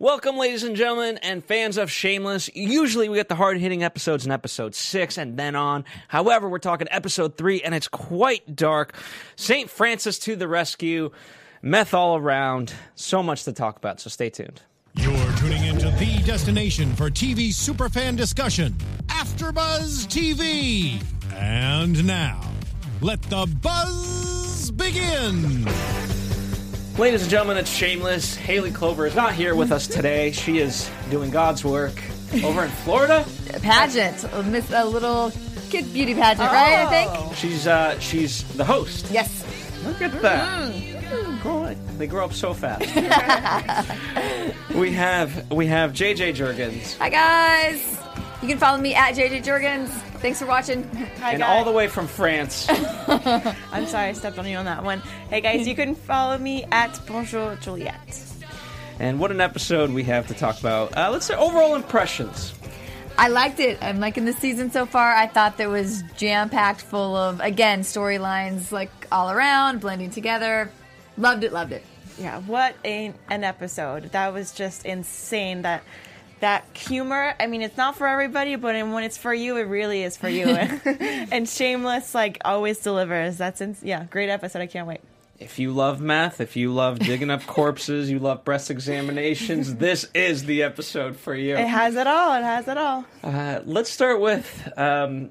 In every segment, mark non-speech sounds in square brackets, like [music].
Welcome, ladies and gentlemen, and fans of Shameless. Usually we get the hard hitting episodes in episode six and then on. However, we're talking episode three, and it's quite dark. St. Francis to the rescue, meth all around. So much to talk about, so stay tuned. You're tuning into the destination for TV superfan discussion, AfterBuzz TV. And now, let the buzz begin. Ladies and gentlemen, it's Shameless. Haley Clover is not here with us today. She is doing God's work over in Florida. pageant, a, miss- a little kid beauty pageant, right? I think. She's uh, she's the host. Yes. Look at that. Grow- They grow up so fast. [laughs] we have we have JJ Jurgens, Hi guys. You can follow me at JJ Jurgens. Thanks for watching. Hi, [laughs] and guys. all the way from France. [laughs] I'm sorry I stepped on you on that one. Hey, guys, you can follow me at Bonjour Juliette. and what an episode we have to talk about. Uh, let's say overall impressions. I liked it. I'm liking the season so far. I thought there was jam packed full of again storylines like all around blending together. Loved it. Loved it. Yeah, what a, an episode. That was just insane. That that humor, I mean, it's not for everybody, but when it's for you, it really is for you. [laughs] [laughs] and Shameless, like, always delivers. That's, in, yeah, great episode. I can't wait. If you love math, if you love digging up corpses, you love breast examinations, [laughs] this is the episode for you. It has it all. It has it all. Uh, let's start with um,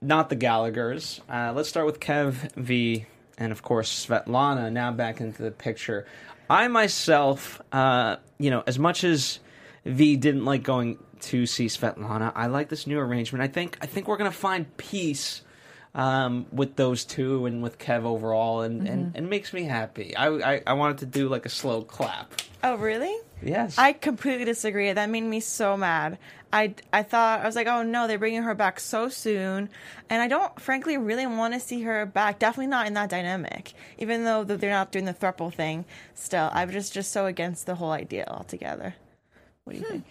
not the Gallagher's. Uh, let's start with Kev V and of course Svetlana now back into the picture. I myself, uh, you know, as much as V didn't like going to see Svetlana, I like this new arrangement. I think I think we're gonna find peace. Um, with those two and with Kev overall, and, and it makes me happy. I, I I wanted to do like a slow clap. Oh, really? Yes, I completely disagree. That made me so mad. I, I thought, I was like, oh no, they're bringing her back so soon. And I don't, frankly, really want to see her back. Definitely not in that dynamic. Even though they're not doing the thruple thing still. I'm just, just so against the whole idea altogether. What do you hmm. think?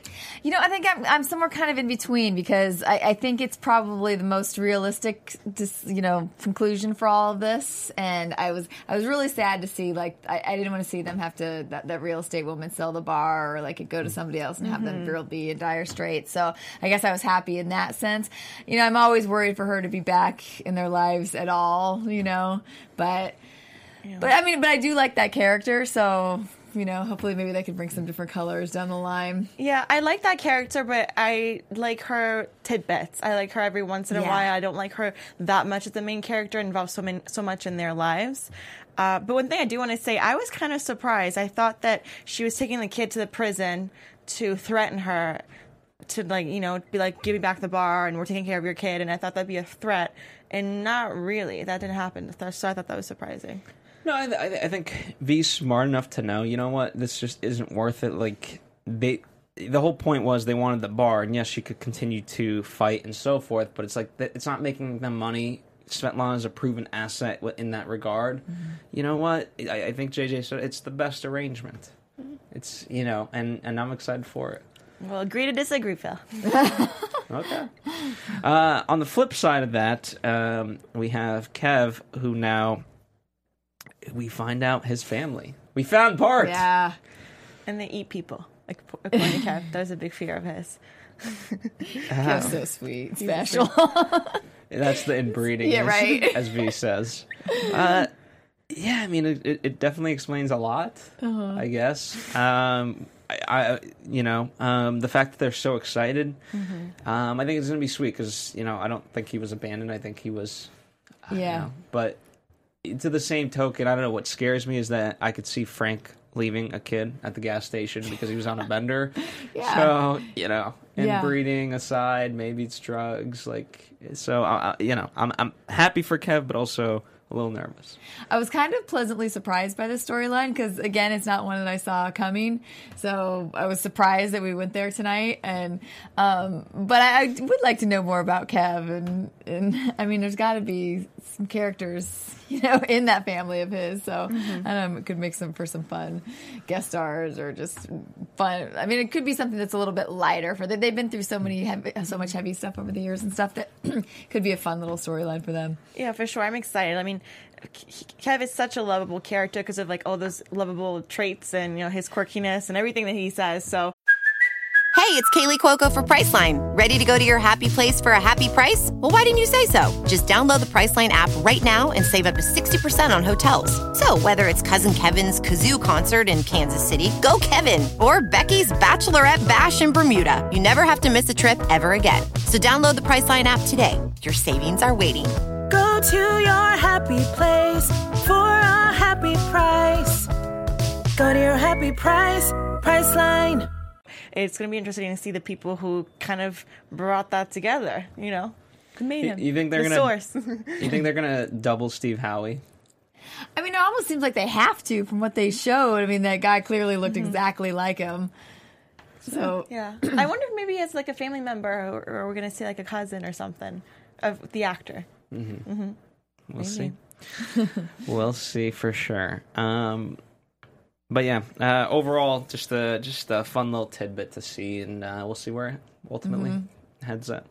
You know, I think I'm, I'm somewhere kind of in between because I, I think it's probably the most realistic, dis, you know, conclusion for all of this. And I was I was really sad to see like I, I didn't want to see them have to that, that real estate woman sell the bar or like it go to mm. somebody else and have them mm-hmm. girl be in dire straits. So I guess I was happy in that sense. You know, I'm always worried for her to be back in their lives at all. You know, but. But I mean, but I do like that character, so you know, hopefully maybe they could bring some different colors down the line. Yeah, I like that character, but I like her tidbits. I like her every once in a Yeah. while. I don't like her that much as the main character, involves so many, so much in their lives. Uh, but one thing I do want to say, I was kind of surprised. I thought that she was taking the kid to the prison to threaten her to like you know be like give me back the bar and we're taking care of your kid and i thought that'd be a threat and not really that didn't happen so i thought that was surprising No, I, I, I think V's smart enough to know. You know what? This just isn't worth it. Like they, the whole point was they wanted the bar, and yes, she could continue to fight and so forth. But it's like th- it's not making them money. Svetlana is a proven asset in that regard. You know what? I, I think JJ said it's the best arrangement. It's you know, and and I'm excited for it. well agree to disagree phil [laughs] Okay. Uh, on the flip side of that, um, we have Kev, who now we find out his family. We found Bart. Yeah. and they eat people like according to Kev. [laughs] that was a big fear of his [laughs] That's so sweet. Special. That's the inbreeding, Yeah, as, right. as V says. [laughs] Uh, yeah, I mean, it, it, it definitely explains a lot. Uh-huh. I guess. Um, I, I, you know, um, the fact that they're so excited. Mm-hmm. Um, I think it's gonna be sweet because you know I don't think he was abandoned. I think he was. I don't Yeah. know. but to the same token, I don't know. What scares me is that I could see Frank leaving a kid at the gas station because he was on a bender. [laughs] Yeah. So you know, Yeah. inbreeding aside, maybe it's drugs. Like so, I, I- you know, I'm I'm happy for Kev, but also a little nervous. I was kind of pleasantly surprised by this storyline because, again, it's not one that I saw coming. So I was surprised that we went there tonight. And um, but I, I would like to know more about Kev. And, and [laughs] I mean, there's got to be some characters, [laughs] you know, in that family of his. So Mm-hmm. I don't know, it could make some for some fun guest stars or just fun. I mean, it could be something that's a little bit lighter for them. They've been through so many, heavy, so much heavy stuff over the years and stuff that [clears throat] could be a fun little storyline for them. Yeah, for sure. I'm excited. I mean, mean, Ke- Kev is such a lovable character because of like all those lovable traits and you know his quirkiness and everything that he says. So Hey, it's Kaley Cuoco for Priceline. Ready to go to your happy place for a happy price? Well, why didn't you say so? Just download the Priceline app right now and save up to 60% on hotels. So, whether it's Cousin Kevin's Kazoo concert in Kansas City, go Kevin, or Becky's Bachelorette Bash in Bermuda, you never have to miss a trip ever again. So, download the Priceline app today. Your savings are waiting. Go to your happy place for a happy price. Go to your happy price, Priceline. it's going to be interesting to see the people who kind of brought that together. You know, who made him. you think they're the gonna- source? [laughs] You think they're gonna double Steve Howey? I mean, it almost seems like they have to from what they showed. I mean, that guy clearly looked Mm-hmm. exactly like him. So yeah, [clears throat] I wonder if maybe as like a family member, or, or we're going to see like a cousin or something of the actor. We'll see. [laughs] we'll see for sure. Um, but yeah, uh, overall, just a just a fun little tidbit to see, and uh, we'll see where ultimately heads up.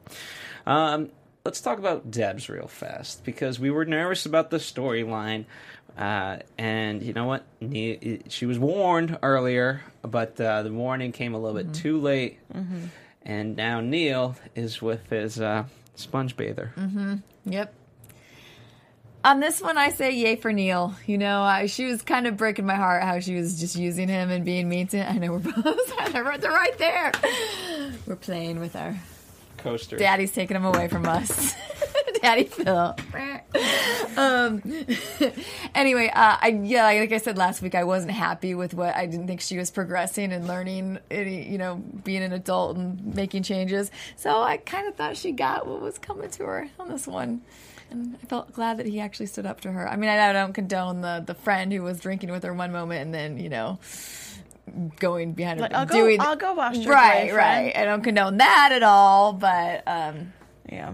Um, let's talk about Debs real fast because we were nervous about the storyline, uh, and you know what? Ne- She was warned earlier, but uh, the warning came a little bit too late, and now Neil is with his uh, sponge bather. Mm-hmm. Yep. On this one, I say yay for Neil. You know, I, she was kind of breaking my heart how she was just using him and being mean to him. I know we're both [laughs] they're right there. We're playing with our Coaster. daddy's taking him away from us. [laughs] Daddy Phil. um. [laughs] anyway, uh, I yeah, like I said last week, I wasn't happy with what I didn't think she was progressing and learning. Any, you know, being an adult and making changes. So I kind of thought she got what was coming to her on this one. And I felt glad that he actually stood up to her. I mean, I, I don't condone the the friend who was drinking with her one moment and then you know going behind her Like, I'll go- doing I'll go wash your right boyfriend. right i don't condone that at all but um Yeah.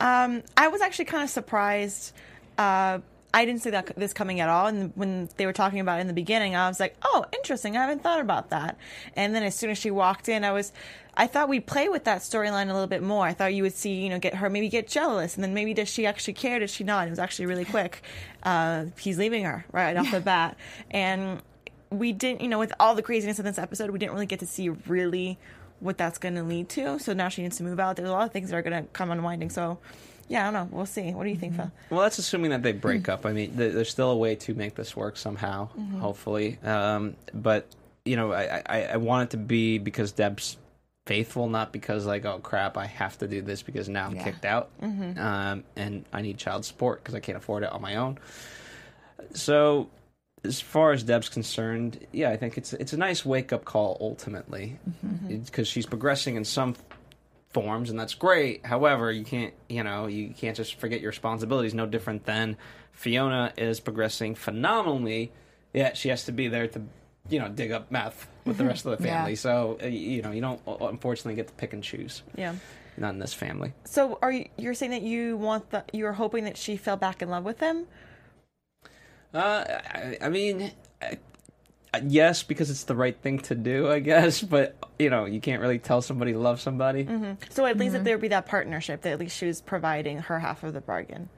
Um, I was actually kind of surprised. Uh, I didn't see that this coming at all. And when they were talking about it in the beginning, I was like, "Oh, interesting. I haven't thought about that." And then as soon as she walked in, I was, I thought we'd play with that storyline a little bit more. I thought you would see, you know, get her maybe get jealous, and then maybe does she actually care? Does she not? It was actually really quick. Uh, he's leaving her right off the bat, and we didn't, you know, with all the craziness of this episode, we didn't really get to see really what that's going to lead to. So now she needs to move out. There's a lot of things that are going to come unwinding. So, yeah, I don't know. We'll see. What do you think, Phil? Well, that's assuming that they break up. I mean, th- there's still a way to make this work somehow, hopefully. Um, but you know, I, I, I want it to be because Deb's faithful, not because like, oh crap, I have to do this because now I'm Yeah. kicked out, um, and I need child support because I can't afford it on my own. So, as far as Deb's concerned, yeah, I think it's it's a nice wake up call ultimately. Because she's progressing in some forms and that's great. However you can't you know you can't just forget your responsibilities. No different than fiona is progressing phenomenally yet she has to be there to you know dig up meth with the rest of the [laughs] Yeah. family. So uh, you know you don't uh, unfortunately get to pick and choose. Yeah. not in this family. So, are you you're saying that you want the you're hoping that she fell back in love with him? Uh i, I mean I, I- yes because it's the right thing to do i guess [laughs] but you know you can't really tell somebody to love somebody So at least that there would be that partnership. That at least she was providing her half of the bargain.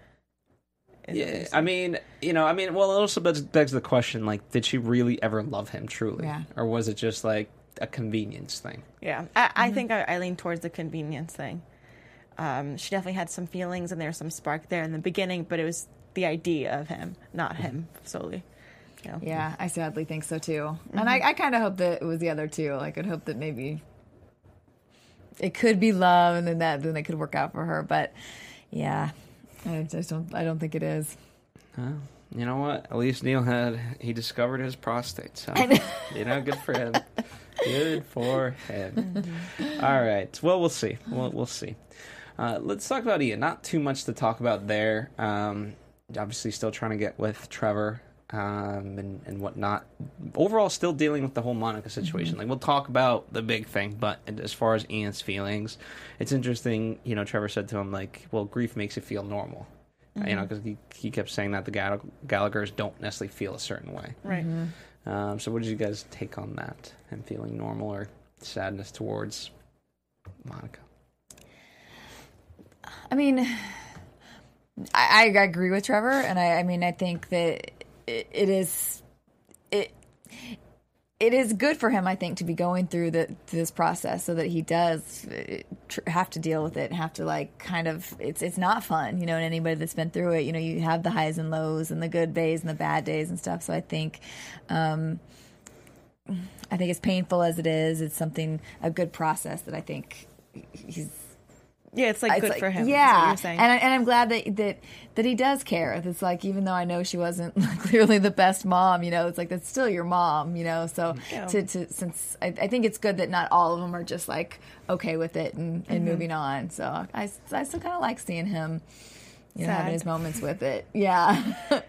Is what you're Yeah, I mean, you know, I mean, well, it also begs, begs the question: like, did she really ever love him truly, Yeah. or was it just like a convenience thing? Yeah, I, I think I, I lean towards the convenience thing. Um, she definitely had some feelings and there was some spark there in the beginning, but it was the idea of him, not him solely. You know? Yeah, I sadly think so too. And I, I kind of hope that it was the other two. Like, I'd hope that maybe it could be love, and then that then it could work out for her. But yeah, I just don't. I don't think it is. You know what? At least Neil had he discovered his prostate, so you know, good for him. [laughs] Good for him. All right. Well, we'll see. We'll we'll see. Uh, let's talk about Ian. Not too much to talk about there. Um, obviously, still trying to get with Trevor um, and and whatnot. Overall, still dealing with the whole Monica situation. Like we'll talk about the big thing, but as far as Ian's feelings, it's interesting. You know, Trevor said to him like, "Well, grief makes you feel normal." You know, because he, he kept saying that the Gall- Gallagher's don't necessarily feel a certain way. Right. Um, so, what did you guys take on that? And feeling normal or sadness towards Monica? I mean, I, I agree with Trevor, and I, I mean, I think that it, it is it it is good for him, I think, to be going through the this process so that he does have to deal with it and have to like kind of it's it's not fun, you know. And anybody that's been through it, you know, you have the highs and lows and the good days and the bad days and stuff. So I think. Um, I think as painful as it is, it's something a good process that I think he's Yeah, it's like it's good like- for him. Yeah, you're saying. and I, and I'm glad that that that he does care. It's like even though I know she wasn't [laughs] clearly the best mom, you know, it's like that's still your mom, you know. So Yeah. to, to since I, I think it's good that not all of them are just like okay with it and, and Mm-hmm. moving on. So I I still kind of like seeing him. You know, Sad. having his moments with it. [laughs] Yeah. [laughs]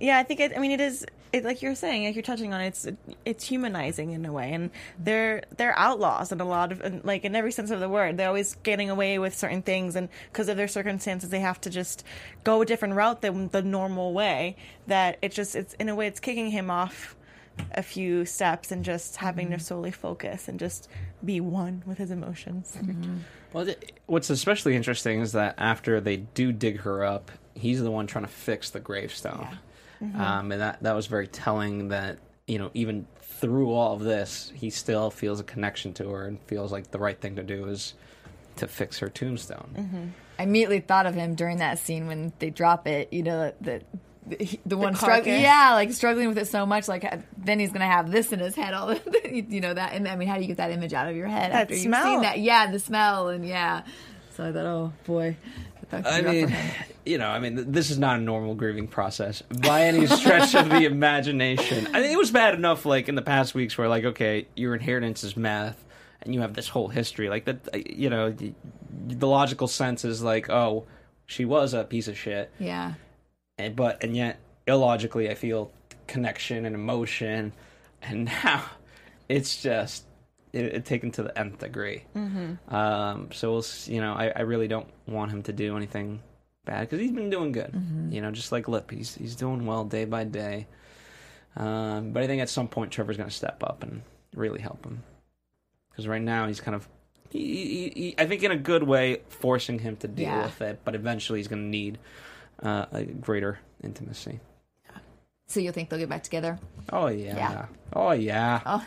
Yeah, I think it. I mean, it is. It, like you're saying, like you're touching on, it's it's humanizing in a way, and they're they're outlaws in a lot of like in every sense of the word. They're always getting away with certain things, and because of their circumstances, they have to just go a different route than the normal way. That it just it's in a way it's kicking him off a few steps and just having to mm-hmm. solely focus and just be one with his emotions. Mm-hmm. [laughs] Well, th- what's especially interesting is that after they do dig her up, he's the one trying to fix the gravestone, um, and that that was very telling. That you know, even through all of this, he still feels a connection to her and feels like the right thing to do is to fix her tombstone. I immediately thought of him during that scene when they drop it. You know that the, the one struggling, yeah, like struggling with it so much. Like uh, then he's gonna have this in his head. All the, [laughs] you know that, and I mean, how do you get that image out of your head That after smell. you've seen that? Yeah, the smell, and yeah. So I thought, oh boy. I mean, [laughs] you know, I mean, this is not a normal grieving process by any stretch of the [laughs] imagination. I mean, it was bad enough, like in the past weeks, where like, okay, your inheritance is meth, and you have this whole history, like that. uh, You know, the, the logical sense is like, oh, she was a piece of shit, yeah, and but and yet illogically, I feel connection and emotion, and [laughs] now it's just it, it taken to the nth degree. Mm-hmm. Um, so we'll, you know, I, I really don't want him to do anything bad because he's been doing good. You know, just like Lip, he's he's doing well day by day. Um, but I think at some point Trevor's going to step up and really help him because right now he's kind of. He, he, he, I think in a good way, forcing him to deal Yeah. with it, but eventually he's going to need uh, a greater intimacy. so you think they'll get back together? Oh yeah. Yeah. Oh yeah. Oh,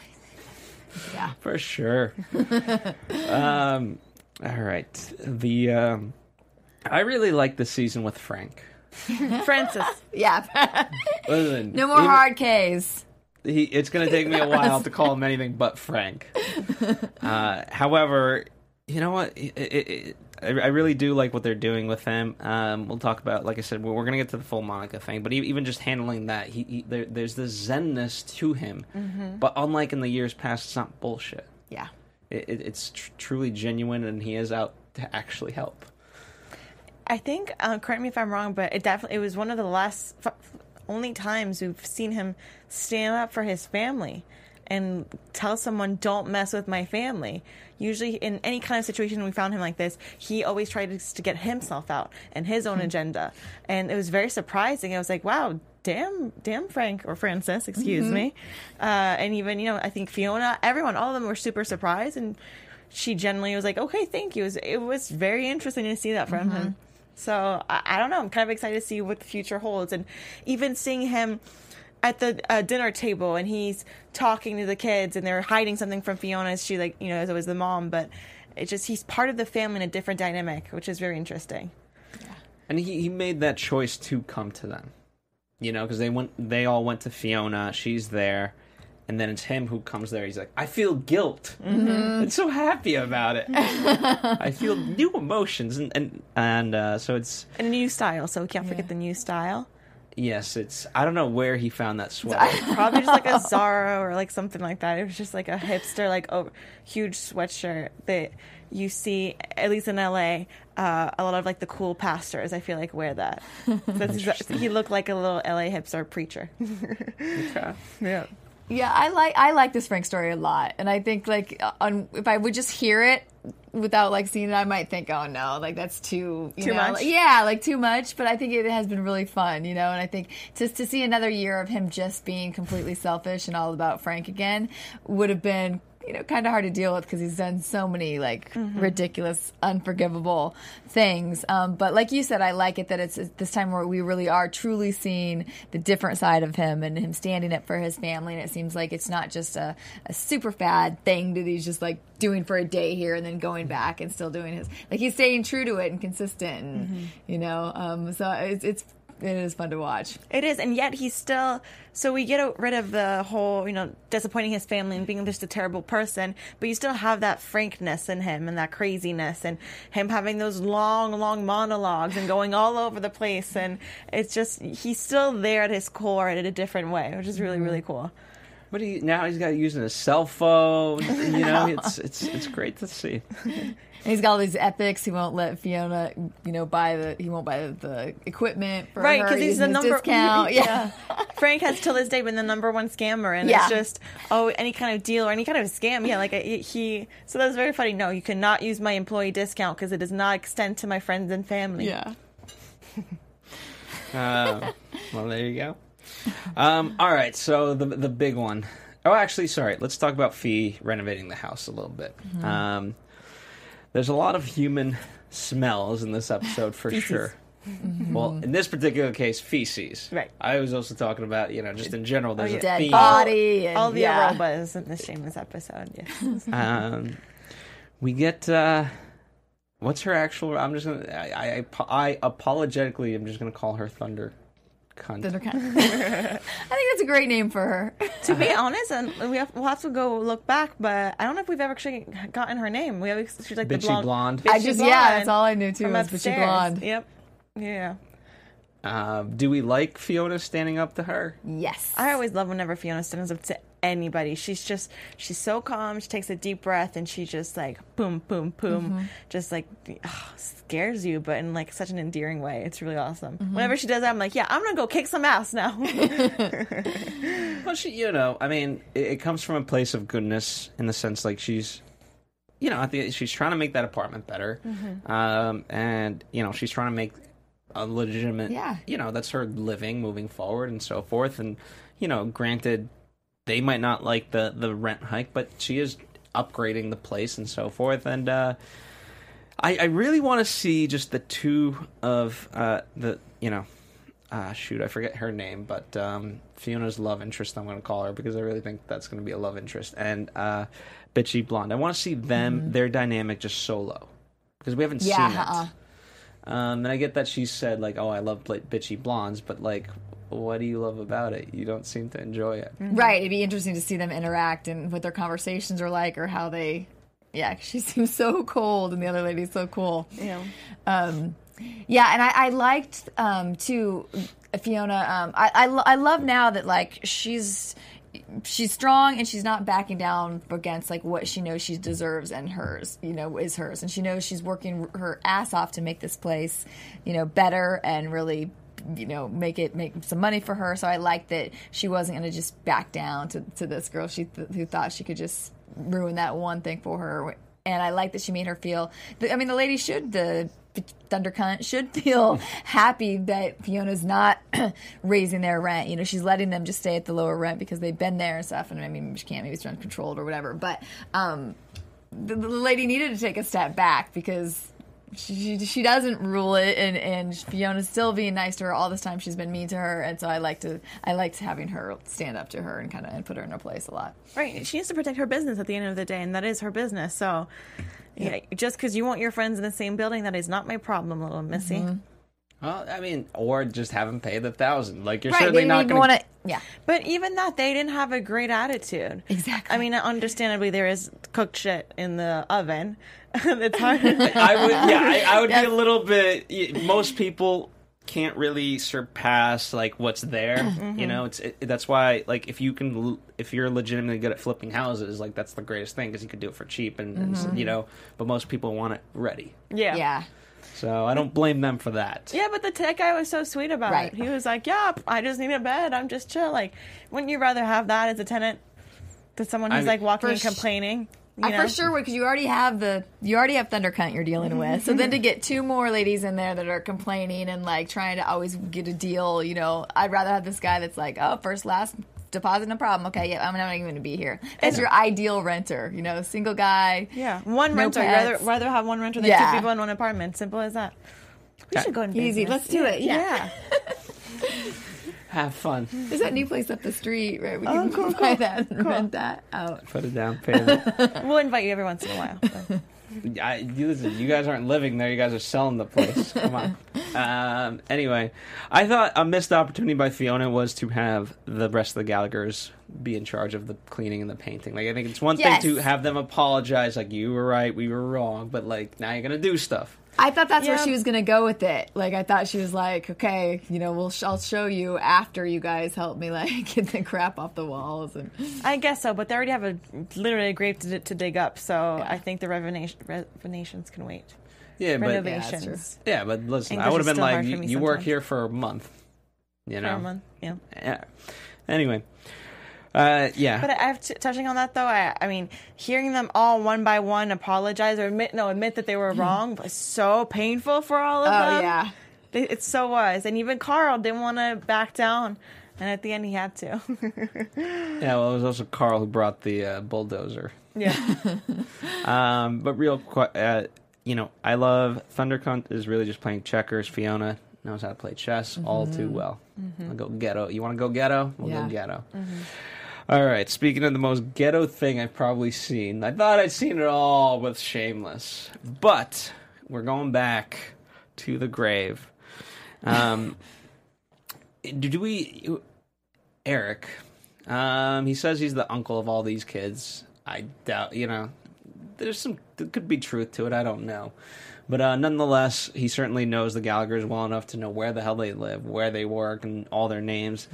yeah. For sure. [laughs] um all right. The um I really like the season with Frank. [laughs] Francis, Yeah. Listen, no more even- hard K's. He, it's going to take me a while to call him anything but Frank. [laughs] Uh, however, you know what? It, it, it, I I really do like what they're doing with him. Um, we'll talk about, like I said, we're, we're going to get to the full Monica thing, but even just handling that, he, he there, there's this zenness to him. But unlike in the years past, it's not bullshit. Yeah. It, it, it's tr- truly genuine, and he is out to actually help. I think, uh, correct me if I'm wrong, but it definitely it was one of the last f- only times we've seen him stand up for his family and tell someone, "Don't mess with my family." Usually, in any kind of situation we found him like this, he always tried to, get himself out and his own hmm. agenda, and it was very surprising. I was like, "Wow." Damn, damn, Frank or Francis, excuse mm-hmm. me, uh, and even you know, I think Fiona, everyone, all of them were super surprised, and she generally was like, "Okay, thank you." It was, it was very interesting to see that from mm-hmm. him. So I, I don't know. I'm kind of excited to see what the future holds, and even seeing him at the uh, dinner table and he's talking to the kids and they're hiding something from Fiona. She like you know is always the mom, but it's just he's part of the family in a different dynamic, which is very interesting. Yeah. And he, he made that choice to come to them, you know, because they went, they all went to Fiona. She's there, and then it's him who comes there. He's like, I feel guilt. I'm so happy about it. [laughs] I feel new emotions, and and and uh, so it's And a new style, so we can't forget the new style. Yes, it's I don't know where he found that sweater. [laughs] Probably just like a [laughs] Zara or like something like that. It was just like a hipster, like oh, huge sweatshirt that you see at least in LA. Uh, a lot of like the cool pastors, I feel like, wear that. [laughs] So that's- he looked like a little LA hipster preacher. Okay. yeah. Yeah, I like I like this Frank story a lot, and I think like uh, on if I would just hear it without like seeing it, I might think, oh no, like that's too you Too know, much? like- yeah, like too much. But I think it has been really fun, you know. And I think just to see another year of him just being completely selfish and all about Frank again would have been you know kind of hard to deal with because he's done so many like ridiculous, unforgivable things. Um, but like you said, I like it that it's this time where we really are truly seeing the different side of him and him standing up for his family. And it seems like it's not just a, a super fad thing that he's just like doing for a day here and then going back and still doing his like he's staying true to it and consistent. And, You know, um, so it's it's it is fun to watch. It is, and yet he's still. So we get rid of the whole, you know, disappointing his family and being just a terrible person, but you still have that frankness in him and that craziness and him having those long, long monologues and going all over the place. And it's just, he's still there at his core in a different way, which is really, really mm-hmm. cool. But he now he's got using his cell phone. You know, [laughs] it's it's it's great to see. [laughs] And he's got all these epics. He won't let Fiona, you know, buy the he won't buy the, the equipment for Right, because he's using the his number. discount. [laughs] Yeah. Frank has till this day been the number one scammer, and Yeah. it's just oh, any kind of deal or any kind of scam. Yeah, like he. So that's very funny. No, you cannot use my employee discount because it does not extend to my friends and family. yeah. [laughs] Uh, well, there you go. Um, all right, so the the big one. Oh, actually, sorry. Let's talk about Fee renovating the house a little bit. Um, there's a lot of human smells in this episode for sure. Well, in this particular case, feces. Right. I was also talking about, you know, just in general. There's yeah. a Dead theme. body. And, All the yeah. aromas in the Shameless episode. Yes. [laughs] Um, we get uh, what's her actual? I'm just gonna. I, I, I apologetically, I'm just gonna call her Thunder. Cunt. Thundercat. [laughs] I think that's a great name for her. to be honest, and we have, we'll have to go look back, but I don't know if we've ever actually gotten her name. We always she's like Bitchy the blonde. blonde. I just blonde yeah, that's all I knew too from was Bitchy upstairs. Blonde. Yep. Yeah. Uh, do we like Fiona standing up to her? Yes. I always love whenever Fiona stands up to anybody. She's just she's so calm. She takes a deep breath and she just like boom, boom, boom, just like ah, scares you, but in like such an endearing way. It's really awesome. Whenever she does that, I'm like, yeah, I'm gonna go kick some ass now. [laughs] [laughs] Well, she, you know, I mean, it, it comes from a place of goodness in the sense like she's, you know, at the, she's trying to make that apartment better, um, and you know, she's trying to make a legitimate, Yeah. you know, that's her living moving forward and so forth. And you know, granted, they might not like the the rent hike, but she is upgrading the place and so forth. And uh, I, I really want to see just the two of uh, the, you know, uh, shoot, I forget her name, but um, Fiona's love interest. I'm going to call her because I really think that's going to be a love interest. And uh, bitchy blonde. I want to see them, their dynamic, just solo because we haven't Yeah, seen it. uh-uh. Um, and I get that she said like, "Oh, I love bitchy blondes," but like, what do you love about it? You don't seem to enjoy it. Right. It'd be interesting to see them interact and what their conversations are like or how they. Yeah, she [laughs] seems so cold and the other lady's so cool. yeah. Um, yeah, and I, I liked um, too Fiona. Um, I, I lo- I love now that like she's she's strong and she's not backing down against like what she knows she deserves and hers you know is hers and she knows she's working her ass off to make this place you know better and really you know make it make some money for her so i like that she wasn't going to just back down to, to this girl she th- who thought she could just ruin that one thing for her and i like that she made her feel i mean the lady should the Thunder Cunt should [laughs] feel happy that Fiona's not [clears throat] raising their rent. You know, she's letting them just stay at the lower rent because they've been there and stuff. And I mean, she can't, maybe it's uncontrolled or whatever. But um, the, the lady needed to take a step back because she, she, doesn't rule it, and, and Fiona's still being nice to her all this time. She's been mean to her, and so I like to I liked having her stand up to her and kind of and put her in her place a lot. Right. She needs to protect her business at the end of the day, and that is her business. So, yeah, just because you want your friends in the same building, that is not my problem, little missy. Mm-hmm. Well, I mean, or just have them pay the thousand. Like you're Right? certainly not didn't going want to. Yeah. [laughs] But even that, they didn't have a great attitude. Exactly. I mean, understandably, there is cooked shit in the oven. [laughs] it's [laughs] hard. I would, yeah, I, I would Yes. be a little bit. Most people can't really surpass like what's there. Mm-hmm. You know, it's it, that's why like if you can, if you're legitimately good at flipping houses, like that's the greatest thing because you could do it for cheap and, and Mm-hmm. you know. But most people want it ready, yeah. Yeah. So I don't blame them for that. Yeah, but the tech guy was so sweet about Right. it. He was like, "Yeah, I just need a bed. I'm just chill." Like, wouldn't you rather have that as a tenant than someone who's I- like walking For and sh- complaining? I know? for sure would because you already have the you already have Thunder Cunt you're dealing mm-hmm, with. So then mm-hmm. to get two more ladies in there that are complaining and like trying to always get a deal, you know, I'd rather have this guy that's like, oh, first last deposit, no problem. Okay, yeah, I'm not even going to be here. That's your ideal renter, you know, single guy. Yeah, one No renter. Rather rather have one renter than Yeah. two people in one apartment. Simple as that. We should go in Easy. Let's do it. Yeah. Yeah. [laughs] Have fun. There's that new place up the street, right? We Oh, can cool, buy cool, that and rent that out. Put it down payment. [laughs] we'll invite you every once in a while. but- [laughs] I, you, listen, you guys aren't living there. You guys are selling the place. [laughs] Come on. Um, anyway, I thought a missed opportunity by Fiona was to have the rest of the Gallagher's be in charge of the cleaning and the painting. Like, I think it's one Yes. thing to have them apologize, like you were right, we were wrong, but like now you're gonna do stuff. I thought that's where she was gonna go with it. Like I thought she was like, okay, you know, we'll sh- I'll show you after you guys help me like [laughs] get the crap off the walls and I guess so, but they already have a literally a grave to, to dig up, so I think the revenation, renovations can wait. Yeah, but Renovations yeah, but listen, English I would have been like, you, you work here for a month, you for know. a month. Yeah. Yeah. Anyway, uh, yeah. But I have to, touching on that though. I, I mean, hearing them all one by one apologize or admit no, admit that they were wrong was so painful for all of oh them. yeah. It, it so was, and even Carl didn't want to back down, and at the end he had to. [laughs] yeah, well, it was also Carl who brought the uh, bulldozer. yeah. [laughs] Um, but real quick, uh, you know, I love Thundercunt is really just playing checkers. Fiona knows how to play chess all too well. I'll go ghetto. You want to go ghetto? We'll Yeah. go ghetto. All right. Speaking of the most ghetto thing I've probably seen, I thought I'd seen it all with Shameless, but we're going back to the grave. Um, [laughs] did we, Eric? Um, he says he's the uncle of all these kids. I doubt, you know, there's some there could be truth to it. I don't know, but uh, nonetheless, he certainly knows the Gallagher's well enough to know where the hell they live, where they work, and all their names.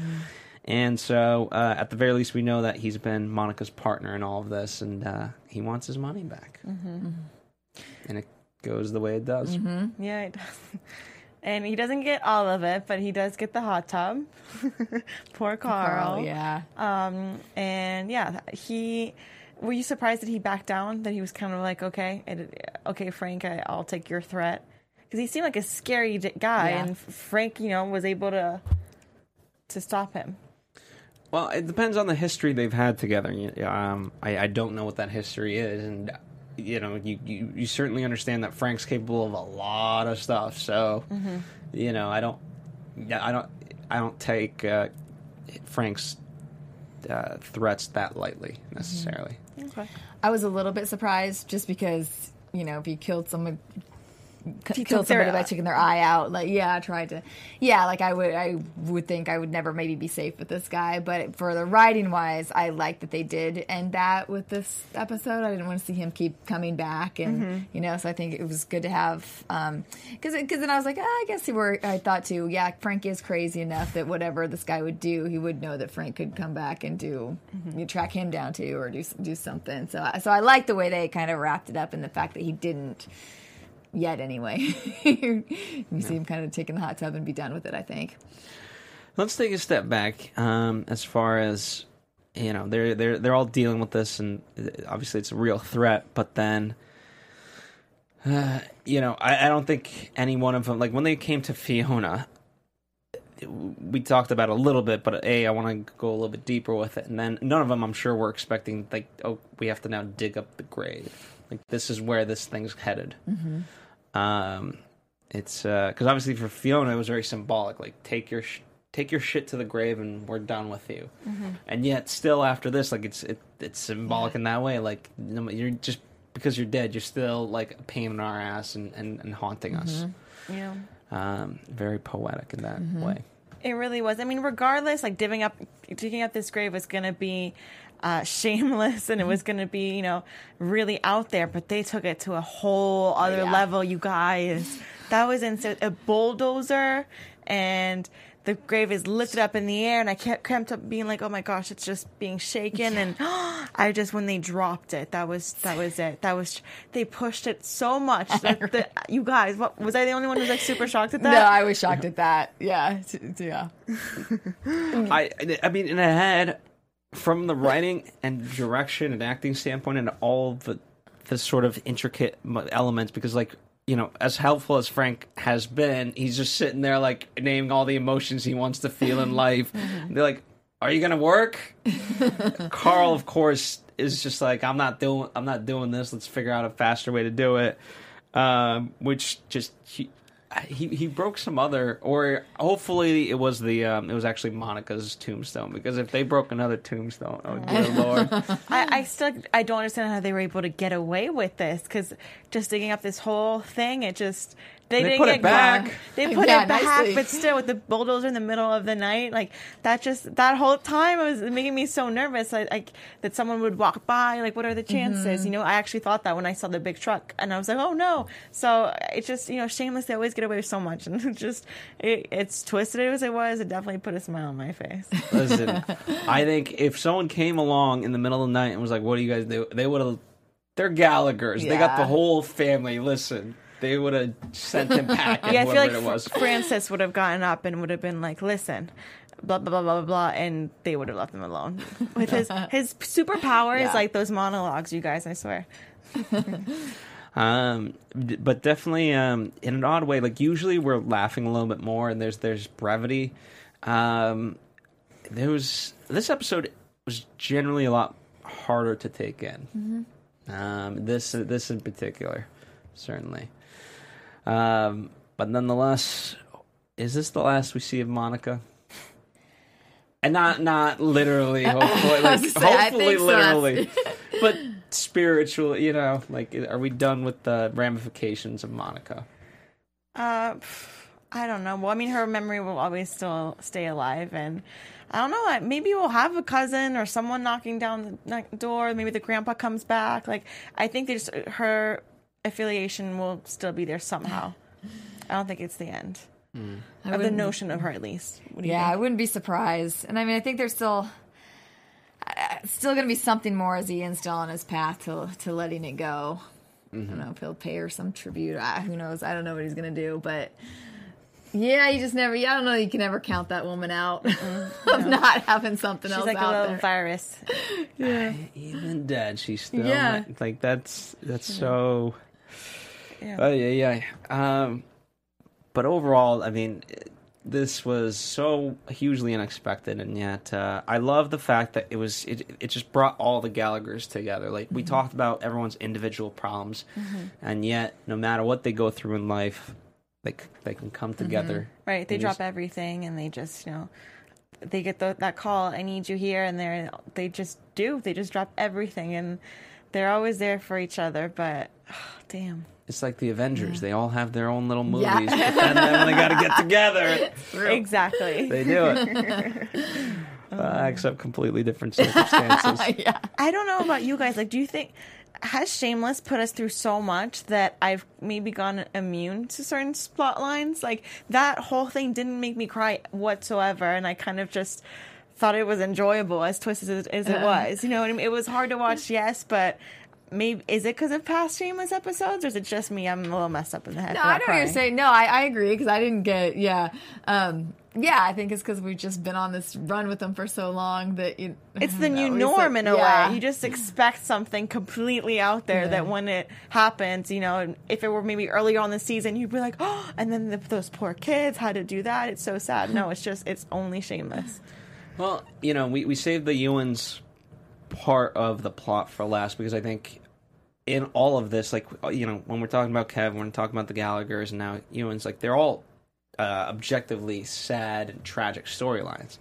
And so, uh, at the very least, we know that he's been Monica's partner in all of this, and uh, he wants his money back. And it goes the way it does. Yeah, it does. [laughs] And he doesn't get all of it, but he does get the hot tub. [laughs] Poor Carl. Oh yeah. Um, and yeah, he. Were you surprised that he backed down? That he was kind of like, okay, it, okay, Frank, I, I'll take your threat, because he seemed like a scary d- guy, Yeah. and Frank, you know, was able to to stop him. Well, it depends on the history they've had together. Um, I, I don't know what that history is, and you know, you, you, you certainly understand that Frank's capable of a lot of stuff. So, you know, I don't, I don't, I don't take uh, Frank's uh, threats that lightly necessarily. Okay. I was a little bit surprised just because you know if you killed someone He killed somebody by taking their eye out like yeah I tried to yeah like I would I would think I would never maybe be safe with this guy but for the writing wise I like that they did end that with this episode I didn't want to see him keep coming back and Mm-hmm. you know so I think it was good to have um because because then I was like ah, I guess he were I thought too yeah Frank is crazy enough that whatever this guy would do he would know that Frank could come back and do Mm-hmm. you track him down too or do do something so so I like the way they kind of wrapped it up and the fact that he didn't yet anyway. [laughs] you see him kind of taking the hot tub and be done with it. I think. Let's take a step back um, as far as you know they're they're they're all dealing with this, and uh, obviously it's a real threat. But then, uh, [sighs] you know, I, I don't think any one of them like when they came to Fiona. We talked about a little bit, but a I want to go a little bit deeper with it, and then none of them I'm sure were expecting like oh we have to now dig up the grave, like this is where this thing's headed. Um, it's because obviously for Fiona it was very symbolic. Like take your sh- take your shit to the grave and we're done with you. And yet still after this, like it's it, it's symbolic in that way. Like you're just because you're dead, you're still like a pain in our ass and and, and haunting us. Yeah. Um, very poetic in that way. It really was. I mean, regardless, like digging up, digging up this grave was going to be uh, shameless, and it was going to be, you know, really out there. But they took it to a whole other Yeah. level, you guys. That was insane. A bulldozer, and the grave is lifted up in the air, and I kept kept up being like, "Oh my gosh, it's just being shaken." And [gasps] I just when they dropped it, that was that was it. That was they pushed it so much [laughs] that the, you guys. What was I the only one who was like super shocked at that? No, I was shocked at that. Yeah, t- t- yeah. [laughs] [laughs] I I mean, and it had from the writing and direction and acting standpoint and all the the sort of intricate elements because like you know as helpful as Frank has been, he's just sitting there like naming all the emotions he wants to feel in [laughs] life. They're like. are you gonna work? Carl, of course, is just like, I'm not doing, I'm not doing this. Let's figure out a faster way to do it. Um, which just he, he he broke some other, or hopefully it was the, um, it was actually Monica's tombstone because if they broke another tombstone, oh dear [laughs] lord, I, I still I don't understand how they were able to get away with this because just digging up this whole thing, it just they, They didn't put it get back. gra- They [laughs] put Yeah, it back, nicely. but still with the bulldozer in the middle of the night, like that just that whole time it was making me so nervous. Like, like that someone would walk by. Like, what are the chances? Mm-hmm. You know, I actually thought that when I saw the big truck, and I was like, oh no. So it's just you know, shameless. They always get away with so much, [laughs] and it just it, it's twisted as it was. It definitely put a smile on my face. listen, [laughs] I think if someone came along in the middle of the night and was like, "What do you guys do?" They would have. They're Gallagher's. They got the whole family. Listen, they would have sent him packing. [laughs] Yeah, I feel like it was. Francis would have gotten up and would have been like, "Listen, blah blah blah blah blah," blah and they would have left him alone. [laughs] With his his superpower is Yeah. like those monologues, you guys. I swear. [laughs] Um, but definitely, um, in an odd way, like usually we're laughing a little bit more, and there's there's brevity. Um, there was this episode was generally a lot harder to take in. Um, this this in particular, certainly. Um, but nonetheless, is this the last we see of Monica? And not not literally, [laughs] hopefully, like say, hopefully think so. literally, but spiritually, you know, like are we done with the ramifications of Monica? Uh, I don't know. Well, I mean, her memory will always still stay alive, and I don't know. Maybe we'll have a cousin or someone knocking down the door. Maybe the grandpa comes back. Like, I think there's her affiliation will still be there somehow. I don't think it's the end I of the notion of her, at least. What do you Yeah, think? I wouldn't be surprised. And I mean, I think there's still uh, still going to be something more as Ian's still on his path to to letting it go. I don't know if he'll pay her some tribute. Uh, who knows? I don't know what he's going to do, but yeah, you just never. Yeah, I don't know. You can never count that woman out [laughs] of not having something She's else like a out little there. virus. [laughs] Even dead, she's still Yeah. like that's that's so. Yeah. Oh yeah, yeah. Um, but overall, I mean, this was so hugely unexpected, and yet uh, I love the fact that it was it. It just brought all the Gallagher's together. Like we talked about everyone's individual problems, and yet no matter what they go through in life, they they can come together. Right. They drop just- everything and they just, you know, they get the, that call, I need you here. And they're, they just do. They just drop everything and they're always there for each other. But, [sighs] damn. It's like the Avengers; they all have their own little movies, Yeah. but then, then they got to get together, [laughs] Exactly. they do it. [laughs] Uh, except completely different circumstances. [laughs] yeah. I don't know about you guys. Like, do you think, has Shameless put us through so much that I've maybe gone immune to certain plot lines? Like, that whole thing didn't make me cry whatsoever. And I kind of just thought it was enjoyable as twisted as, as it was. You know what I mean? It was hard to watch, yes, but maybe, is it because of past Shameless episodes or is it just me? I'm a little messed up in the head. No, for I not know what you're saying. No, I, I agree because I didn't get. Yeah, um, yeah. I think it's because we've just been on this run with them for so long that you. It's the don't new norm like- in a yeah. way. You just expect something completely out there that when it happens, you know, if it were maybe earlier on the season, you'd be like, oh, and then the, those poor kids had to do that. It's so sad. No, it's just, it's only shameless. Well, you know, we, we saved the Youens part of the plot for last because I think in all of this, like, you know, when we're talking about Kev, when we're talking about the Gallaghers and now Youens, like, they're all uh, objectively sad and tragic storylines.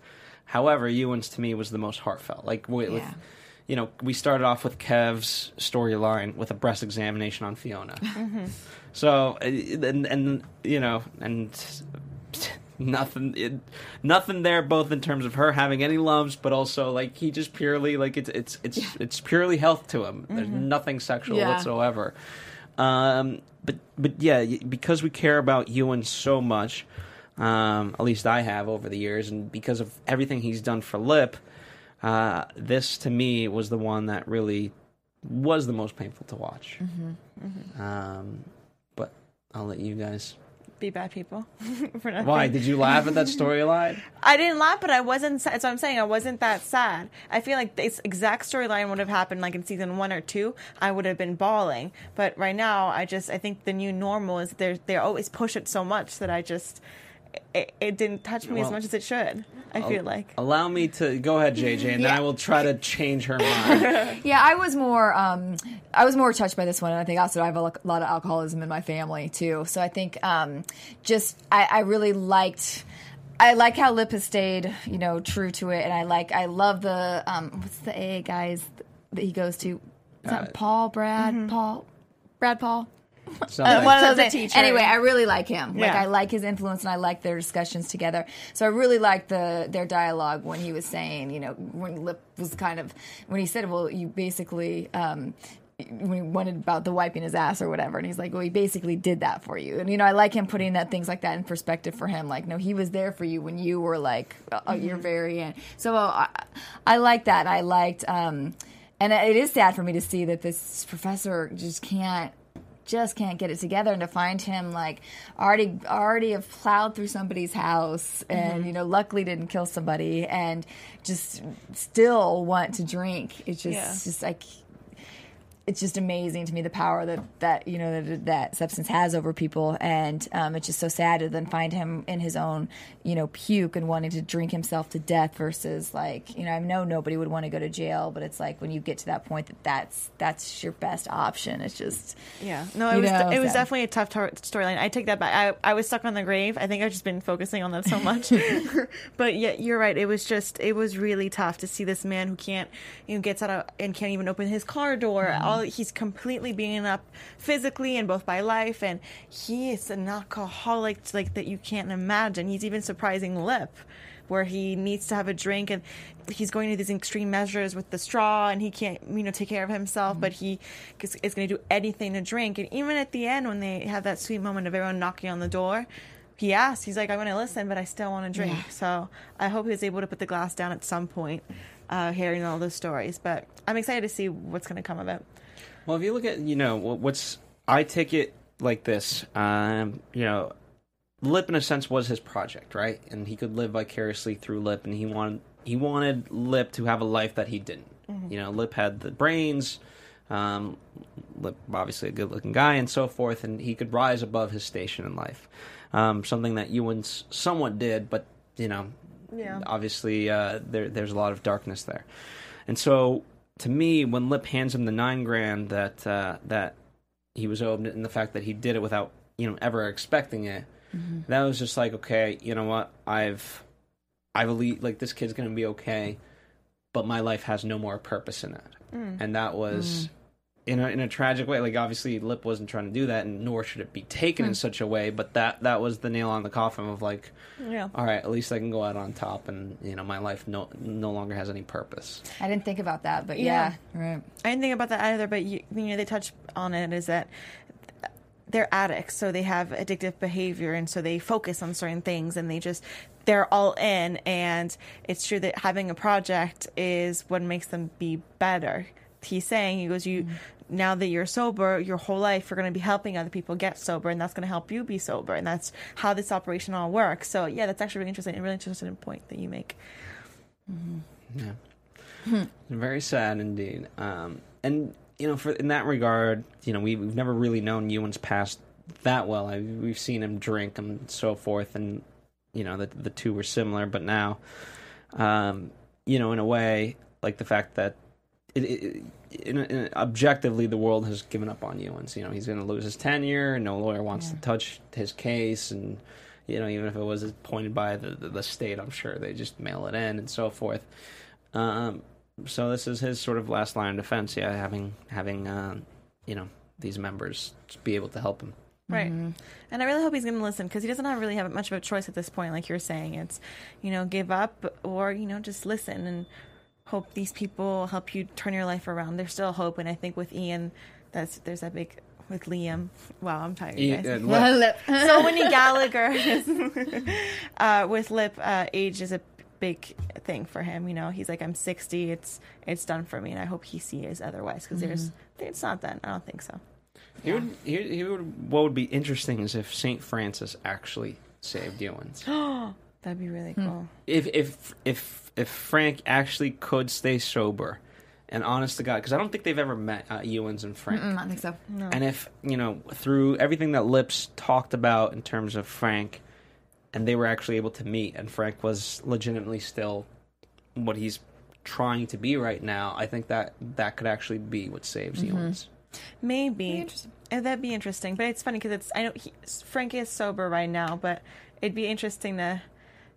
However, Youens to me was the most heartfelt. Like, with, with Yeah. you know, we started off with Kev's storyline with a breast examination on Fiona. So, uh, and, and you know, and nothing, it, nothing there, both in terms of her having any loves, but also like he just purely like it's it's it's it's purely health to him. There's nothing sexual Yeah. whatsoever. Um, but but yeah, because we care about Ewan so much, um, at least I have over the years, and because of everything he's done for Lip, uh, this to me was the one that really was the most painful to watch. Um, but I'll let you guys. Be bad people. [laughs] For nothing. Why did you laugh at that storyline? [laughs] I didn't laugh, but I wasn't. sad. That's what I'm saying. I wasn't that sad. I feel like this exact storyline would have happened like in season one or two. I would have been bawling. But right now, I just I think the new normal is they they always push it so much that I just it, it didn't touch me as much as it should. I feel like. Allow me to go ahead, JJ, and then I will try to change her mind. [laughs] Yeah, I was more um, I was more touched by this one, and I think also I have a lot of alcoholism in my family too. So I think um, just I, I really liked. I like how Lip has stayed, you know, true to it, and I like I love the um, what's the AA guys that he goes to? Is that Uh, Paul, Brad, Paul, Brad, Paul? Something. one of those the things. Anyway, I really like him. Like I like his influence and I like their discussions together. So I really liked the their dialogue when he was saying, you know, when Lip was kind of when he said, "Well, you basically." Um, when he wanted about the wiping his ass or whatever, and he's like, "Well, he basically did that for you." And you know, I like him putting that things like that in perspective for him. Like, no, he was there for you when you were like, oh, you're very in. So uh, I, I like that. I liked, um, and it is sad for me to see that this professor just can't just can't get it together and to find him like already already have plowed through somebody's house and Mm-hmm. you know luckily didn't kill somebody and just still want to drink it's just Yeah. just like it's just amazing to me the power that that you know that, that substance has over people, and um, it's just so sad to then find him in his own you know puke and wanting to drink himself to death versus like you know I know nobody would want to go to jail, but it's like when you get to that point that that's that's your best option. It's just Yeah, no, it was know, it was so- definitely a tough tor- storyline. I take that back. I I was stuck on the grave. I think I've just been focusing on that so much. [laughs] but yeah, you're right. It was just it was really tough to see this man who can't you know gets out of and can't even open his car door. Mm-hmm. All he's completely beaten up physically and both by life, and he is an alcoholic like that you can't imagine. He's even surprising Lip. Where he needs to have a drink and he's going to these extreme measures with the straw and he can't, you know, take care of himself, but he is, is going to do anything to drink. And even at the end, when they have that sweet moment of everyone knocking on the door, he asks, he's like, I want to listen, but I still want to drink. So I hope he's able to put the glass down at some point, uh, hearing all those stories. But I'm excited to see what's going to come of it. Well, if you look at you know what's I take it like this, um, you know, Lip in a sense was his project, right? And he could live vicariously through Lip, and he wanted he wanted Lip to have a life that he didn't. You know, Lip had the brains, um, Lip obviously a good looking guy, and so forth, and he could rise above his station in life. Um, something that Youens somewhat did, but you know, Yeah. obviously uh, there there's a lot of darkness there, and so to me, when Lip hands him the nine grand that uh, that he was owed, and the fact that he did it without you know ever expecting it, mm-hmm. that was just like okay, you know what, I've I believe like this kid's gonna be okay, but my life has no more purpose in it, mm. and that was. Mm. In a, in a tragic way, like obviously Lip wasn't trying to do that, and nor should it be taken in hmm. such a way. But that that was the nail on the coffin of like, Yeah. all right, at least I can go out on top, and you know my life no no longer has any purpose. I didn't think about that, but Yeah. yeah, right. I didn't think about that either, but you, you know, they touch on it is that they're addicts, so they have addictive behavior, and so they focus on certain things, and they just they're all in. And it's true that having a project is what makes them be better. He's saying he goes, you now that you're sober, your whole life you're going to be helping other people get sober, and that's going to help you be sober, and that's how this operation all works. So yeah, that's actually really interesting, and really interesting point that you make. Yeah. Very sad indeed. Um, and you know, for in that regard, you know, we, we've never really known Youens' past that well. I, we've seen him drink and so forth, and you know, the the two were similar. But now, um, you know, in a way, like the fact that it, it, in, in, objectively the world has given up on Youens. You know, he's going to lose his tenure. No lawyer wants to touch his case, and you know, even if it was appointed by the, the the state, I'm sure they just mail it in and so forth. Um, so this is his sort of last line of defense. Yeah, having having uh, you know these members be able to help him. Right. And I really hope he's going to listen because he doesn't have really have much of a choice at this point. Like you're saying, it's, you know, give up or, you know, just listen and hope these people help you turn your life around. There's still hope. And I think with Ian, that's, there's that big, with Liam. Wow, I'm tired, E- guys. uh, [laughs] Lip- so many Gallagher [laughs] uh, with Lip, uh, age is a big thing for him. You know, he's like, I'm 60. It's, it's done for me. And I hope he sees otherwise because there's, it's not done. I don't think so. He would, he, he would, what would be interesting is if Saint Francis actually saved Youens. [gasps] [gasps] That'd be really cool. if if if if Frank actually could stay sober and honest to God, because I don't think they've ever met uh, Youens and Frank. Mm, I don't think so. And if you know through everything that Lips talked about in terms of Frank, and they were actually able to meet, and Frank was legitimately still what he's trying to be right now. I think that that could actually be what saves Youens. Maybe. interesting. Uh, That'd be interesting. But it's funny because it's I know he, Frank is sober right now, but it'd be interesting to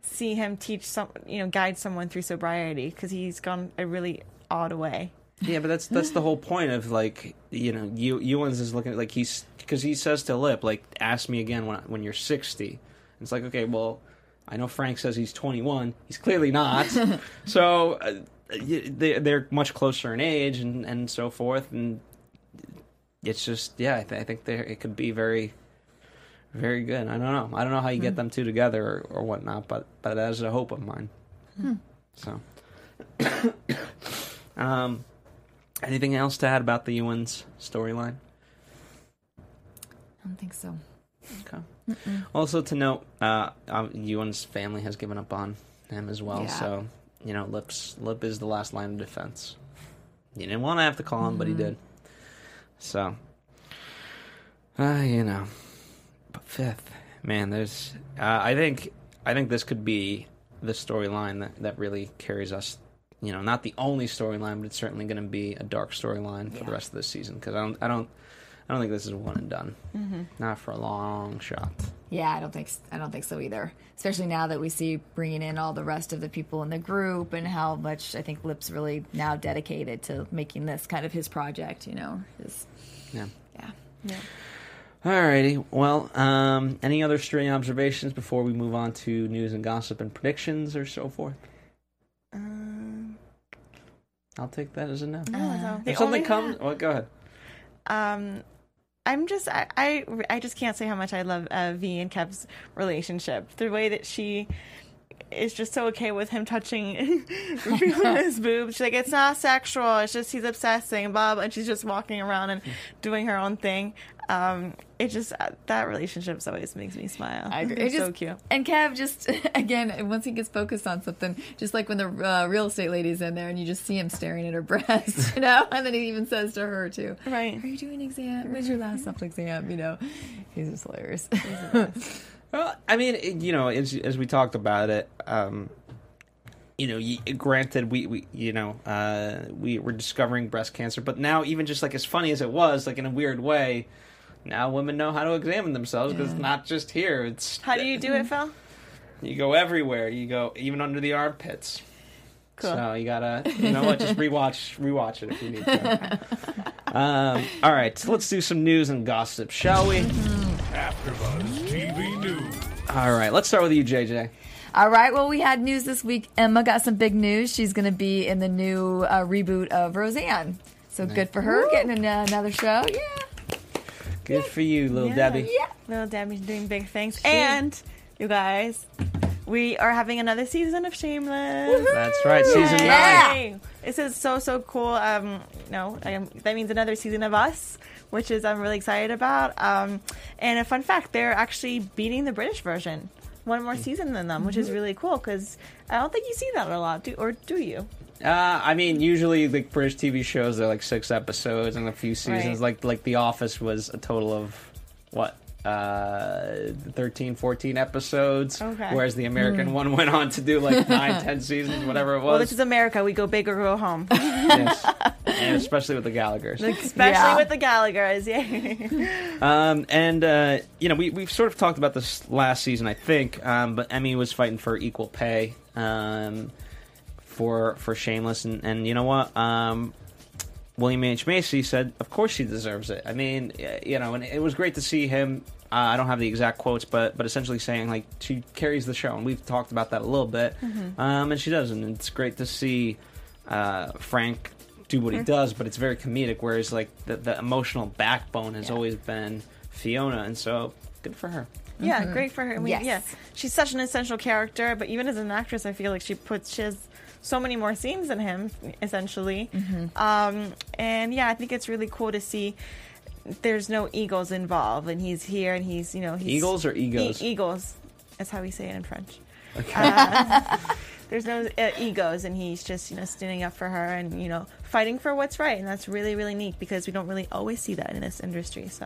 see him teach some, you know, guide someone through sobriety because he's gone a really odd way. Yeah, but that's that's the whole point of like you know you Youens is looking at like he's because he says to Lip like ask me again when when you're sixty. It's like okay, well I know Frank says he's twenty one. He's clearly not. [laughs] so uh, they they're much closer in age and and so forth, and it's just yeah, I, th- I think there it could be very. Very good. I don't know. I don't know how you get them two together or, or whatnot, but but that is a hope of mine. So, [coughs] um, Anything else to add about the Youens storyline? I don't think so. Okay. Also to note, uh, um, Youens' family has given up on him as well. Yeah. So you know, Lip's Lip is the last line of defense. You didn't want to have to call him, but he did. So, uh, you know, fifth, man, there's. Uh, I think I think this could be the storyline that that really carries us. You know, not the only storyline, but it's certainly going to be a dark storyline for the rest of the season because I don't, I don't, I don't think this is one and done. Not for a long shot. Yeah, I don't think I don't think so either. Especially now that we see bringing in all the rest of the people in the group and how much I think Lip's really now dedicated to making this kind of his project. You know, his Yeah. yeah. Yeah. Alrighty. Well, um, any other stray observations before we move on to news and gossip and predictions or so forth? Um, I'll take that as a no. no, no. If something only- comes, well, go ahead. um i'm just I, I i just can't say how much i love uh, v and kev's relationship the way that she is just so okay with him touching [laughs] [laughs] [laughs] his boobs she's like it's not sexual it's just he's obsessing blah blah and she's just walking around and doing her own thing um it just uh, that relationship always makes me smile I agree. it's It so cute And Kev just again once he gets focused on something, just like when the uh, real estate lady's in there and you just see him staring at her breast, you know, and then he even says to her too, right "Are you doing an exam? When's your last self exam?" You know, he's just hilarious. Well, I mean, you know, as as we talked about it, um, you know, granted, we, we you know, uh, we were discovering breast cancer, but now even just like as funny as it was, like in a weird way, now women know how to examine themselves because it's not just here. It's how do you do it [laughs] phil You go everywhere. You go even under the armpits. Cool. So you gotta, you know what? Just [laughs] rewatch, rewatch it if you need to. um, all right, so let's do some news and gossip, shall we? AfterBuzz TV News. All right, let's start with you, JJ. All right. Well, we had news this week. Emma got some big news. She's going to be in the new uh, reboot of Roseanne. So good for her getting in, uh, another show. Yeah. Good for you, little Yeah. Debbie. Yeah. Little Debbie's doing big things. And you guys, we are having another season of Shameless. That's right, season Yeah. nine. Yay. This is so so cool. Um, you know, um, that means another season of Us, which is I'm really excited about. Um, and a fun fact, they're actually beating the British version. One more season than them, which is really cool because I don't think you see that a lot, do or do you? Uh, I mean, usually like British TV shows, they're like six episodes and a few seasons. Right. Like like The Office was a total of what. Uh, 13, 14 episodes. Okay. Whereas the American one went on to do like [laughs] nine, ten seasons, whatever it was. Well, this is America. We go big or go home, yes. [laughs] and especially with the Gallagher's. especially Yeah. with the Gallagher's. Yay! [laughs] Um, and uh, you know, we we've sort of talked about this last season, I think. Um, but Emmy was fighting for equal pay um, for for Shameless, and, and you know what? Um, William H Macy said, "Of course she deserves it." I mean, you know, and it was great to see him. Uh, I don't have the exact quotes, but but essentially saying like she carries the show, and we've talked about that a little bit. Um, and she does, and it's great to see uh, Frank do what he does, but it's very comedic. Whereas like the, the emotional backbone has always been Fiona, and so good for her. Yeah, great for her. I mean, Yes. Yeah, she's such an essential character, but even as an actress, I feel like she puts she has so many more scenes than him, essentially. Um, and yeah, I think it's really cool to see. There's no eagles involved, and he's here, and he's you know he's Eagles or egos? E- egos. That's how we say it in French. Uh, [laughs] there's no uh, egos, and he's just you know standing up for her and you know fighting for what's right, and that's really really neat because we don't really always see that in this industry. So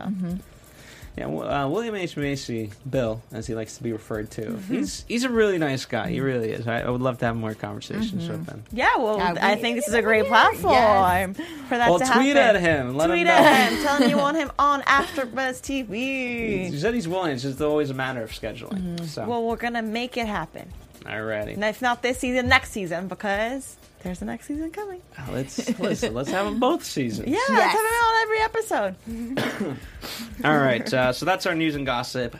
Yeah, uh, William H Macy, Bill, as he likes to be referred to. Mm-hmm. He's he's a really nice guy. He really is. I, I would love to have more conversations mm-hmm. with him. Yeah, well, Yeah, we- I think this is a great platform for that Well, to tweet happen. at him. Let tweet him know. at him, [laughs] telling you want him on AfterBuzz He TV. said he's willing. It's just always a matter of scheduling. Mm-hmm. So, Well, we're gonna make it happen. alrighty. And if not this season, next season, because there's the next season coming. Oh, Let's listen. Let's have them both seasons. Yeah, Yes. let's have him on every episode. [laughs] All right. Uh, so that's our news and gossip.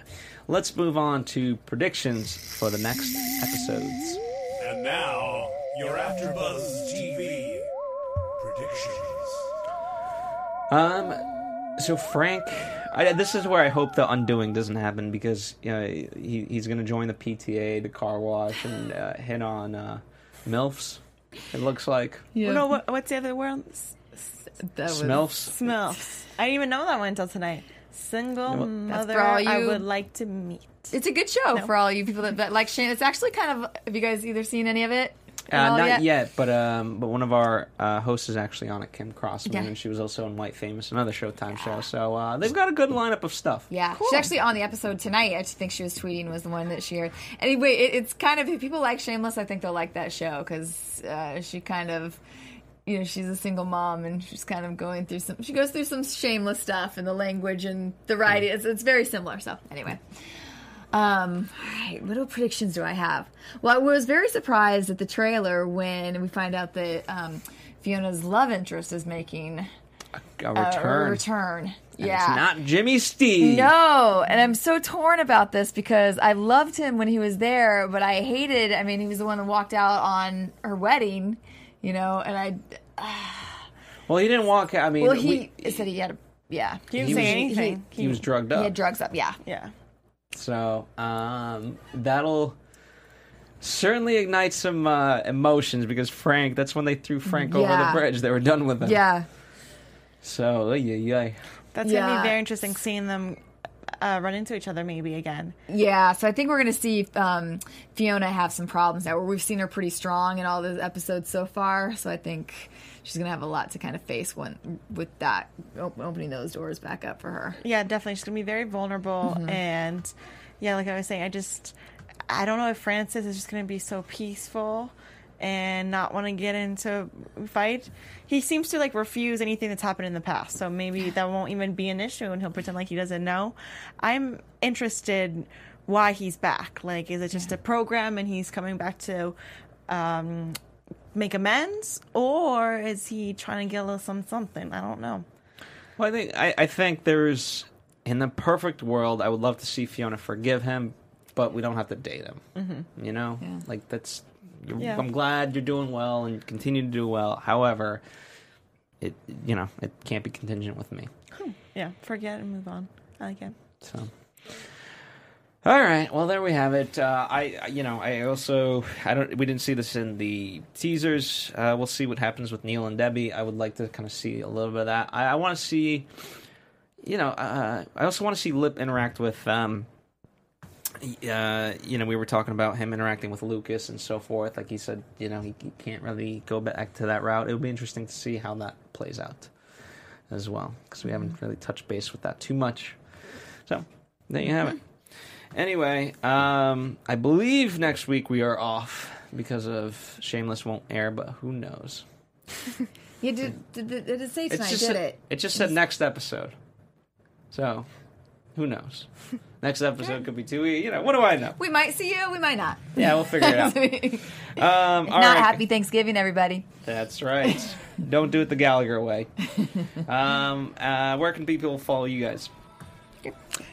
Let's move on to predictions for the next episodes. And now, your AfterBuzz TV predictions. Um, so Frank, I, this is where I hope the undoing doesn't happen because you know, he he's going to join the PTA, the car wash, and uh, hit on uh, milfs. It looks like Yeah. No, what, what's the other word? S- That was- smilfs. Smilfs. I didn't even know that one until tonight. Single Well, That's mother for all I you- would like to meet. It's a good show for all you people that, that like Shane. It's actually kind of. Have you guys either seen any of it? Uh, not yet? but um, but one of our uh, hosts is actually on it, Kim Crossman, Yeah. and she was also in White Famous, another Showtime show. So uh, they've got a good lineup of stuff. Yeah, she's actually on the episode tonight. I think she was tweeting was the one that she aired. Anyway, it, it's kind of if people like Shameless. I think they'll like that show because uh, she kind of, you know, she's a single mom and she's kind of going through some. She goes through some shameless stuff and the language and the writing. It's, it's very similar. So anyway. Um, all right, what predictions do I have? Well, I was very surprised at the trailer when we find out that um, Fiona's love interest is making A a return. return. And Yeah, It's not Jimmy Steve. no, and I'm so torn about this because I loved him when he was there, but I hated. I mean, he was the one that walked out on her wedding, you know, and I. [sighs] Well, he didn't walk. out. I mean, Well, he we- said he had a. Yeah, He didn't He say was- anything. he was drugged up. he had drugs up. Yeah, yeah. So um, that'll certainly ignite some uh, emotions because Frank. That's when they threw Frank over the bridge. They were done with him. yeah. So yeah, yeah. That's gonna be very interesting seeing them uh, run into each other maybe again. Yeah, so I think we're going to see um, Fiona have some problems now. Where we've seen her pretty strong in all the episodes so far, so I think she's going to have a lot to kind of face when with that opening those doors back up for her. Yeah, definitely. She's gonna be very vulnerable, and yeah, like I was saying, I just I don't know if Francis is just gonna be so peaceful and not want to get into a fight. He seems to like refuse anything that's happened in the past, so maybe that won't even be an issue, and he'll pretend like he doesn't know. I'm interested why he's back. Like, is it just a program and he's coming back to? Um, make amends or is he trying to get a little some something i don't know Well, I think I, I think there's in the perfect world, I would love to see Fiona forgive him, but we don't have to date him. Mm-hmm. You know, Yeah. like that's. You're, Yeah. I'm glad you're doing well and continue to do well. However, it you know it can't be contingent with me. yeah forget and move on i like it So, all right. Well, there we have it. Uh, I, you know, I also, I don't, we didn't see this in the teasers. Uh, we'll see what happens with Neil and Debbie. I would like to kind of see a little bit of that. I, I want to see, you know, uh, I also want to see Lip interact with, um, uh, you know, we were talking about him interacting with Lucas and so forth. Like he said, you know, he, he can't really go back to that route. It would be interesting to see how that plays out as well because we haven't really touched base with that too much. So there you have it. Anyway, um, I believe next week we are off because of Shameless won't air, but who knows? [laughs] You did, did, did, it say tonight, just did said, it? just said next episode. So who knows? [laughs] next episode could be two weeks. You know, what do I know? We might see you, we might not. Yeah, we'll figure it out. [laughs] Um, not right. happy Thanksgiving, everybody. That's right. Don't do it the Gallagher way. Um, uh, where can people follow you guys?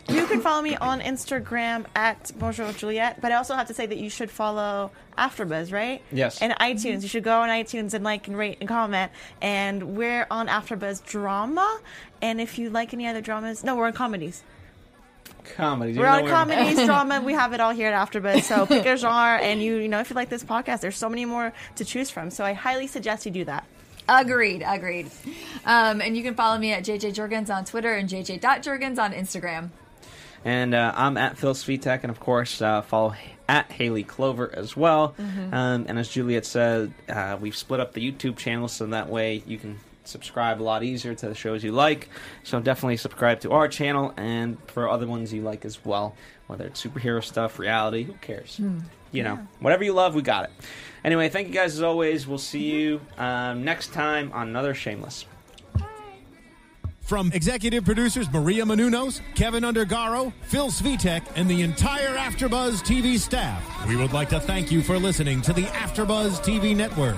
You can follow me on Instagram at Bonjour Juliet, but I also have to say that you should follow AfterBuzz, right? Yes. And iTunes. You should go on iTunes and like and rate and comment. And we're on AfterBuzz Drama. And if you like any other dramas, no, we're on comedies. comedies. We're on comedies, drama. We have it all here at AfterBuzz. So pick a [laughs] genre, and you, you know, if you like this podcast, there's so many more to choose from. So I highly suggest you do that. Agreed, agreed. Um, and you can follow me at JJ Jurgens on Twitter and JJ.Jurgens on Instagram. And uh, I'm at Phil Svitek, and of course, uh, follow at Haley Clover as well. Um, and as Juliet said, uh, we've split up the YouTube channel so that way you can subscribe a lot easier to the shows you like. So definitely subscribe to our channel and for other ones you like as well, whether it's superhero stuff, reality, who cares? You know, whatever you love, we got it. Anyway, thank you guys as always. We'll see you um, next time on another Shameless. From executive producers Maria Menounos, Kevin Undergaro, Phil Svitek, and the entire AfterBuzz TV staff, we would like to thank you for listening to the AfterBuzz TV network.